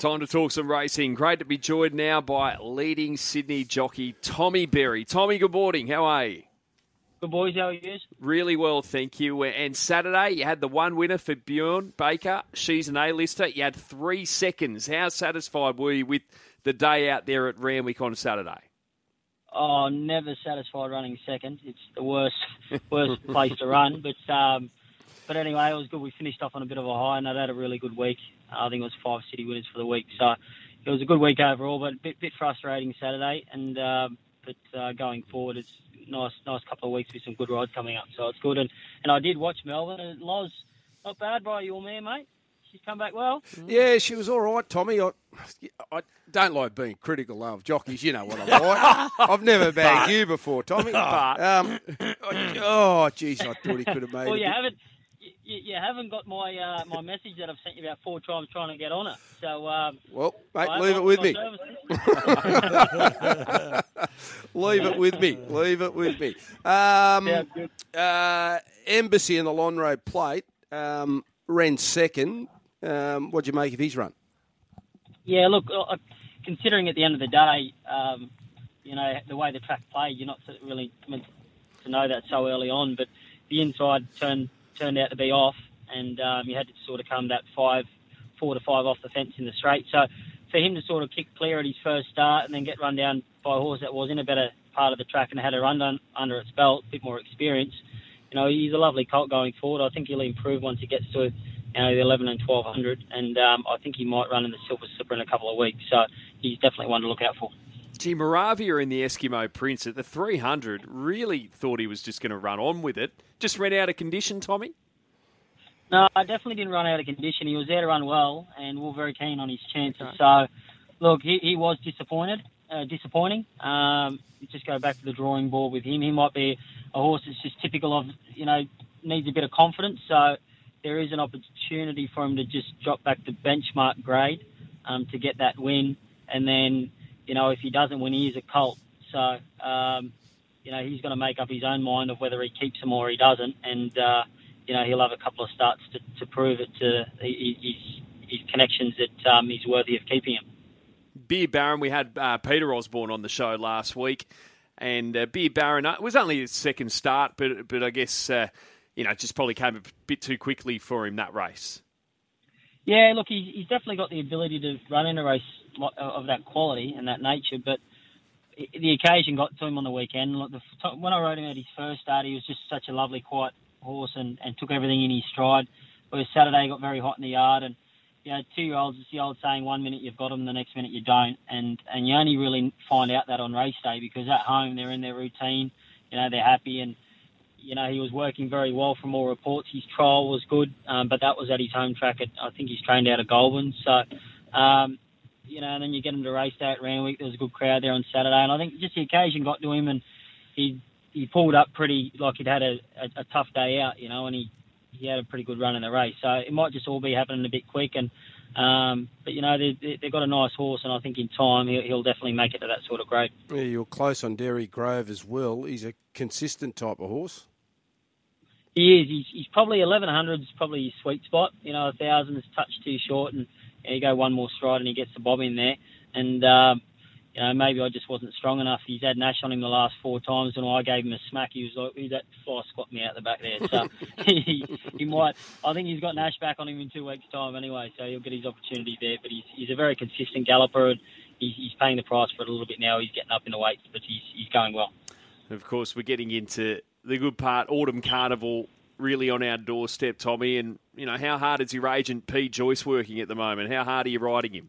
Time to talk some racing. Great to be joined now by leading Sydney jockey Tommy Berry. Tommy, good morning. How are you? Good boys, how are you? Really well, thank you. And Saturday, you had the one winner for Bjorn Baker. She's an A-lister. You had three seconds. How satisfied were you with the day out there at Randwick on Saturday? Oh, never satisfied running second. It's the worst, worst place to run. But um, but anyway, it was good. We finished off on a bit of a high, and I'd had a really good week. I think it was five city winners for the week, so it was a good week overall. But a bit, bit frustrating Saturday, and um, but uh, going forward, it's nice, nice couple of weeks with some good rides coming up. So it's good. And and I did watch Melbourne, and Loz, not bad by your man, mate. She's come back well. Yeah, she was all right, Tommy. I, I don't like being critical of jockeys. You know what I'm like. I've never bagged you before, Tommy. Um, oh, jeez, I thought he could have made it. Well, it. you haven't. You, you haven't got my uh, my message that I've sent you about four times trying to get on it. So um, Well, mate, leave it with me. leave it with me. Leave it with me. Um, uh, Embassy in the Lonhro plate um, ran second. Um, what do you make of his run? Yeah, look, uh, considering at the end of the day, um, you know, the way the track played, you're not really meant to know that so early on, but the inside turned turned out to be off, and um, you had to sort of come that five, four to five off the fence in the straight. So for him to sort of kick clear at his first start and then get run down by a horse that was in a better part of the track and had a run done under its belt, a bit more experience, you know, he's a lovely colt going forward. I think he'll improve once he gets to you know, the 11 and 1200, and um, I think he might run in the Silver Slipper in a couple of weeks. So he's definitely one to look out for. Gee, Moravia in the Eskimo Prince at the 300 really thought he was just going to run on with it. Just ran out of condition, Tommy. No, I definitely didn't run out of condition. He was there to run well, and we are very keen on his chances. So, look, he, he was disappointed, uh, disappointing. Um, just go back to the drawing board with him. He might be a horse that's just typical of, you know, needs a bit of confidence. So, there is an opportunity for him to just drop back to benchmark grade um, to get that win. And then, you know, if he doesn't win, he is a colt. So, um, you know, he's going to make up his own mind of whether he keeps him or he doesn't. And, uh, you know, he'll have a couple of starts to, to prove it to his, his connections that um, he's worthy of keeping him. Beer Baron, we had uh, Peter Osborne on the show last week, and uh, Beer Baron uh, it was only his second start, but but I guess uh, you know it just probably came a bit too quickly for him that race. Yeah, look, he's, he's definitely got the ability to run in a race uh, of that quality and that nature, but the occasion got to him on the weekend. Look, the, when I rode him at his first start, he was just such a lovely, quiet horse and, and took everything in his stride. Whereas Saturday got very hot in the yard, and you know, two year olds, it's the old saying, one minute you've got them, the next minute you don't, and and you only really find out that on race day because at home they're in their routine, you know, they're happy and. You know, he was working very well from all reports. His trial was good, um, but that was at his home track. At, I think he's trained out of Goulburn. So, um, you know, and then you get him to race day at Randwick. There was a good crowd there on Saturday, and I think just the occasion got to him, and he he pulled up pretty like he'd had a, a, a tough day out, you know, and he he had a pretty good run in the race. So it might just all be happening a bit quick, and um, but you know they, they they've got a nice horse, and I think in time he'll, he'll definitely make it to that sort of grade. Yeah, you're close on Derry Grove as well. He's a consistent type of horse. He is. He's, he's probably 1100 is probably his sweet spot. You know, a thousand is touch too short, and you, know, you go one more stride and he gets the bob in there. And um, you know, maybe I just wasn't strong enough. He's had Nash on him the last four times, and I gave him a smack. He was like, "Who's that fly squat me out the back there?" So he, he might. I think he's got Nash back on him in two weeks' time anyway, so he'll get his opportunity there. But he's he's a very consistent galloper, and he's, he's paying the price for it a little bit now. He's getting up in the weights, but he's he's going well. Of course, we're getting into the good part, Autumn Carnival, really on our doorstep, Tommy. And you know, how hard is your agent P Joyce working at the moment? How hard are you riding him?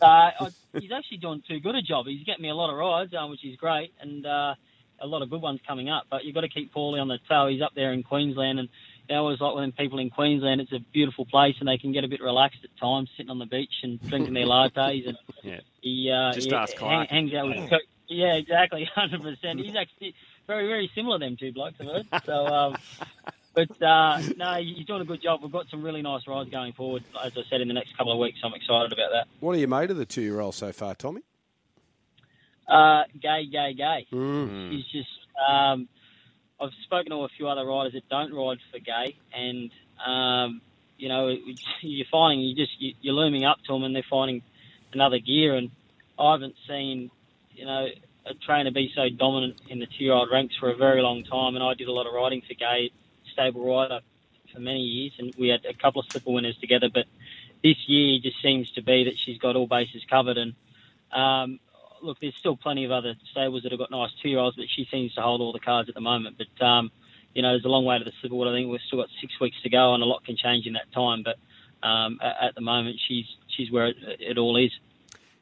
Uh, I, he's actually doing too good a job. He's getting me a lot of rides, um, which is great, and uh, a lot of good ones coming up. But you've got to keep Paulie on the toe. He's up there in Queensland, and you know, always like when people in Queensland, it's a beautiful place, and they can get a bit relaxed at times, sitting on the beach and drinking their lattes. And Yeah. he, uh, Just he ask hang, hangs out with. Yeah, exactly, hundred percent. He's actually very, very similar them two blokes. I've heard. So. Um, but uh, no, he's doing a good job. We've got some really nice rides going forward, as I said, in the next couple of weeks. I'm excited about that. What are you made of the two-year-old so far, Tommy? Uh, gay, gay, gay. Mm. He's just. Um, I've spoken to a few other riders that don't ride for gay, and um, you know you're finding you just you're looming up to them, and they're finding another gear. And I haven't seen, you know, a trainer be so dominant in the two-year-old ranks for a very long time. And I did a lot of riding for Gay, stable rider, for many years, and we had a couple of slipper winners together. But this year just seems to be that she's got all bases covered. And um, look, there's still plenty of other stables that have got nice two-year-olds, but she seems to hold all the cards at the moment. But um, you know, there's a long way to the Slipperwood. I think we've still got six weeks to go, and a lot can change in that time. But um, at, at, the moment, she's she's where it, it all is.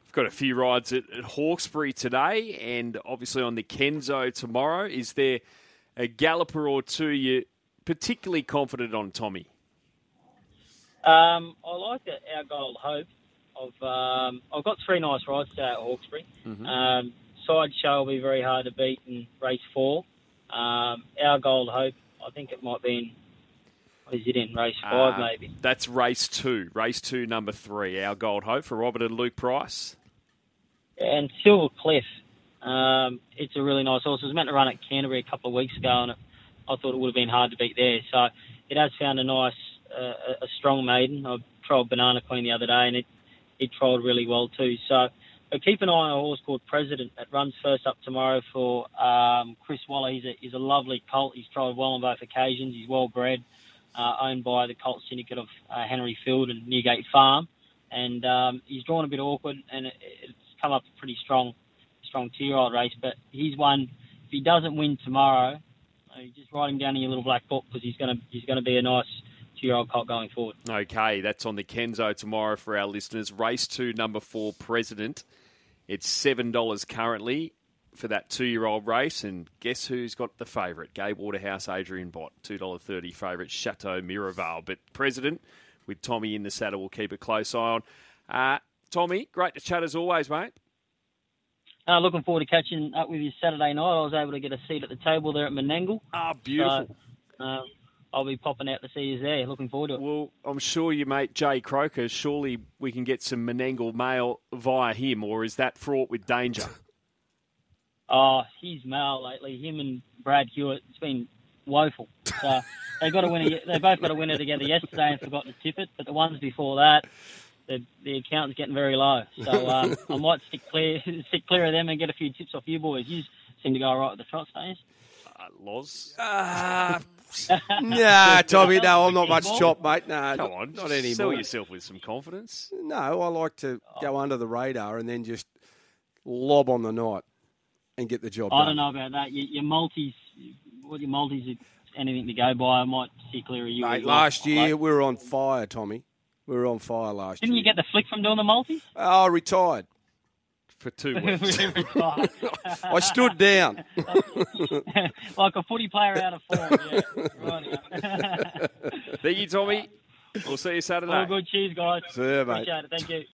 We've got a few rides at, at, Hawkesbury today, and obviously on the Kenzo tomorrow. Is there a galloper or two you particularly confident on, Tommy? Um, I like our Gold Hope. I've um, I've got three nice rides today at Hawkesbury. Mm-hmm. Um, side show will be very hard to beat in race four. Um, our Gold Hope, I think it might be in. Is it in race five, uh, maybe? That's race two. Race two, number three. Our Gold Hope for Robert and Luke Price. And Silver Cliff. Um, it's a really nice horse. It was meant to run at Canterbury a couple of weeks ago, and it, I thought it would have been hard to beat there. So it has found a nice, uh, a strong maiden. I trialled Banana Queen the other day, and it it trialled really well too. So but keep an eye on a horse called President that runs first up tomorrow for um, Chris Waller. He's a, he's a lovely colt. He's tried well on both occasions. He's well bred, uh, owned by the Colt Syndicate of uh, Henry Field and Newgate Farm. And um, he's drawn a bit awkward, and it, it's come up a pretty strong, strong two-year-old race. But he's one. If he doesn't win tomorrow, you just write him down in your little black book because he's going to he's going to be a nice two-year-old colt going forward. Okay, that's on the Kenzo tomorrow for our listeners. Race two, number four, President. It's seven dollars currently for that two-year-old race, and guess who's got the favourite? Gay Waterhouse, Adrian Bott, two dollar thirty favourite, Chateau Miraval. But President, with Tommy in the saddle, we'll keep a close eye on. Uh, Tommy, great to chat as always, mate. Uh, looking forward to catching up with you Saturday night. I was able to get a seat at the table there at Menangle. Ah, oh, beautiful. So, uh, I'll be popping out to see you there. Looking forward to it. Well, I'm sure you mate Jay Croker. Surely we can get some Menangle mail via him, or is that fraught with danger? oh, his mail lately, him and Brad Hewitt, it's been woeful. So they got a winner. They both got a winner together yesterday and forgot to tip it. But the ones before that, the, the account's getting very low. So um, I might stick clear, stick clear of them and get a few tips off you boys. You seem to go right with the trot stays. Uh, Loz? Uh, nah, Tommy, no, I'm not much chop, mate. No, Come not, on, not anymore. Sell yourself with some confidence. No, I like to go under the radar and then just lob on the night and get the job done. I done. don't know about that. Your, your multis, what your multis, anything to go by, I might see clear of you. Mate, last year like, we were on fire, Tommy. We were on fire last Didn't year. Didn't you get the flick from doing the multi? Oh, retired for two weeks. I stood down. like a footy player out of form. Yeah. Thank you, Tommy. We'll see you Saturday. All good. Cheers, guys. See you, mate. Appreciate it. Thank you.